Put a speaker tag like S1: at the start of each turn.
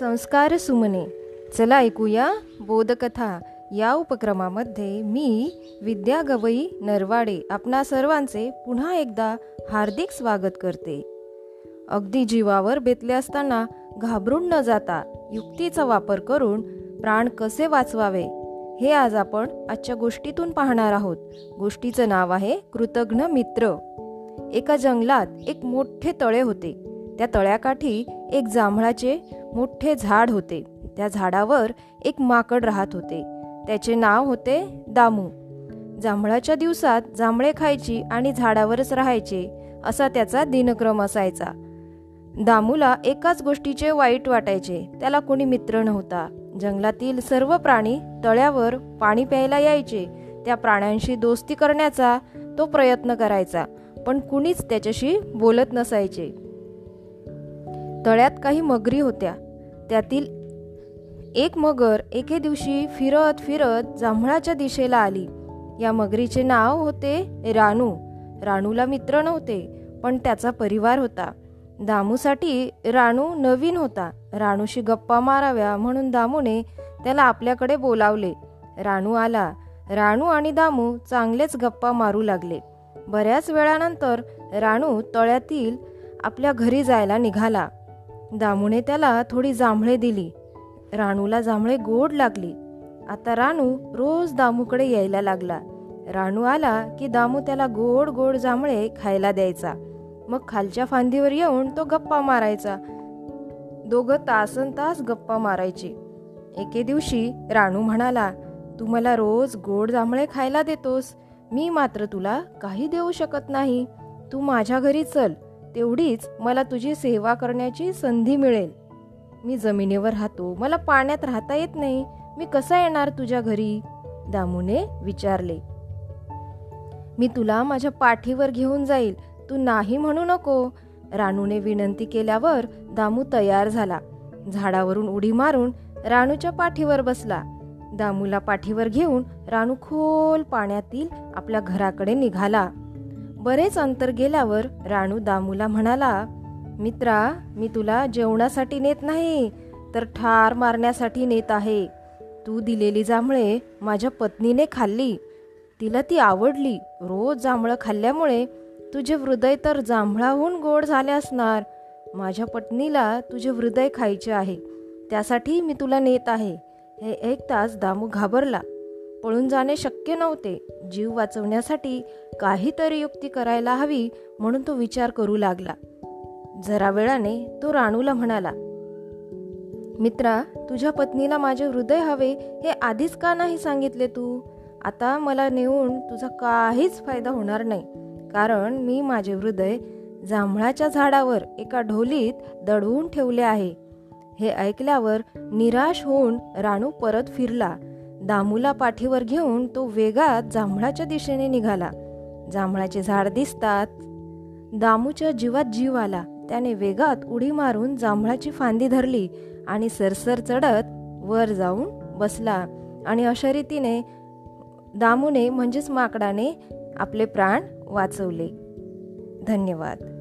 S1: संस्कार सुमने. चला ऐकूया बोधकथा. या उपक्रमामध्ये मी विद्या गवई नरवाडे आपणा सर्वांचे पुन्हा एकदा हार्दिक स्वागत करते. अगदी जीवावर बेतले असताना घाबरून न जाता युक्तीचा वापर करून प्राण कसे वाचवावे हे आज आपण आजच्या गोष्टीतून पाहणार आहोत. गोष्टीचं नाव आहे कृतघ्न मित्र. एका जंगलात एक मोठे तळे होते. त्या तळ्याकाठी एक जांभळाचे मोठे झाड होते. त्या झाडावर एक माकड राहत होते. त्याचे नाव होते दामू. जांभळाच्या दिवसात जांभळे खायची आणि झाडावरच राहायचे असा त्याचा दिनक्रम असायचा. दामूला एकाच गोष्टीचे वाईट वाटायचे. त्याला कोणी मित्र नव्हता. जंगलातील सर्व प्राणी तळ्यावर पाणी प्यायला यायचे. त्या प्राण्यांशी दोस्ती करण्याचा तो प्रयत्न करायचा पण कुणीच त्याच्याशी बोलत नसायचे. तळ्यात काही मगरी होत्या. त्यातील एक मगर एके दिवशी फिरत फिरत जांभळाच्या दिशेला आली. या मगरीचे नाव होते रानू. राणूला मित्र नव्हते पण त्याचा परिवार होता. दामूसाठी राणू नवीन होता. राणूशी गप्पा माराव्या म्हणून दामूने त्याला आपल्याकडे बोलावले. राणू आला. राणू आणि दामू चांगलेच गप्पा मारू लागले. बऱ्याच वेळानंतर राणू तळ्यातील आपल्या घरी जायला निघाला. दामूने त्याला थोडी जांभळे दिली. राणूला जांभळे गोड लागली. आता राणू रोज दामूकडे यायला लागला. राणू आला की दामू त्याला गोड गोड जांभळे खायला द्यायचा. मग खालच्या फांदीवर येऊन तो गप्पा मारायचा. दोघं तासन तास गप्पा मारायचे. एके दिवशी राणू म्हणाला तू मला रोज गोड जांभळे खायला देतोस. मी मात्र तुला काही देऊ शकत नाही. तू माझ्या घरी चल. तेवढीच मला तुझी सेवा करण्याची संधी मिळेल. मी जमिनीवर राहतो. मला पाण्यात राहता येत नाही. मी कसा येणार तुझ्या घरी? दामूने विचारले. मी तुला माझ्या पाठीवर घेऊन जाईल. तू नाही म्हणू नको. राणूने विनंती केल्यावर दामू तयार झाला. झाडावरून उडी मारून राणूच्या पाठीवर बसला. दामूला पाठीवर घेऊन राणू खोल पाण्यातील आपल्या घराकडे निघाला. बरेच अंतर गेल्यावर राणू दामूला म्हणाला मित्रा मी तुला जेवणासाठी नेत नाही तर ठार मारण्यासाठी नेत आहे. तू दिलेली जांभळे माझ्या पत्नीने खाल्ली. तिला ती आवडली. रोज जांभळं खाल्ल्यामुळे तुझे हृदय तर जांभळाहून गोड झाले असणार. माझ्या पत्नीला तुझे हृदय खायचे आहे. त्यासाठी मी तुला नेत आहे. हे ऐकताच दामू घाबरला. पळून जाणे शक्य नव्हते. जीव वाचवण्यासाठी काहीतरी युक्ती करायला हवी म्हणून तो विचार करू लागला. जरा वेळाने तो राणूला म्हणाला मित्रा तुझ्या पत्नीला माझे हृदय हवे हे आधीच का नाही सांगितले तू? आता मला नेऊन तुझा काहीच फायदा होणार नाही. कारण मी माझे हृदय जांभळाच्या झाडावर एका ढोलीत दडवून ठेवले आहे. हे ऐकल्यावर निराश होऊन राणू परत फिरला. दामूला पाठीवर घेऊन तो वेगात जांभळाच्या दिशेने निघाला. जांभळाचे झाड दिसतात. दामूच्या जीवात जीव आला. त्याने वेगात उडी मारून जांभळाची फांदी धरली आणि सरसर चढत वर जाऊन बसला आणि अशा रीतीने दामूने म्हणजेच माकडाने आपले प्राण वाचवले. धन्यवाद.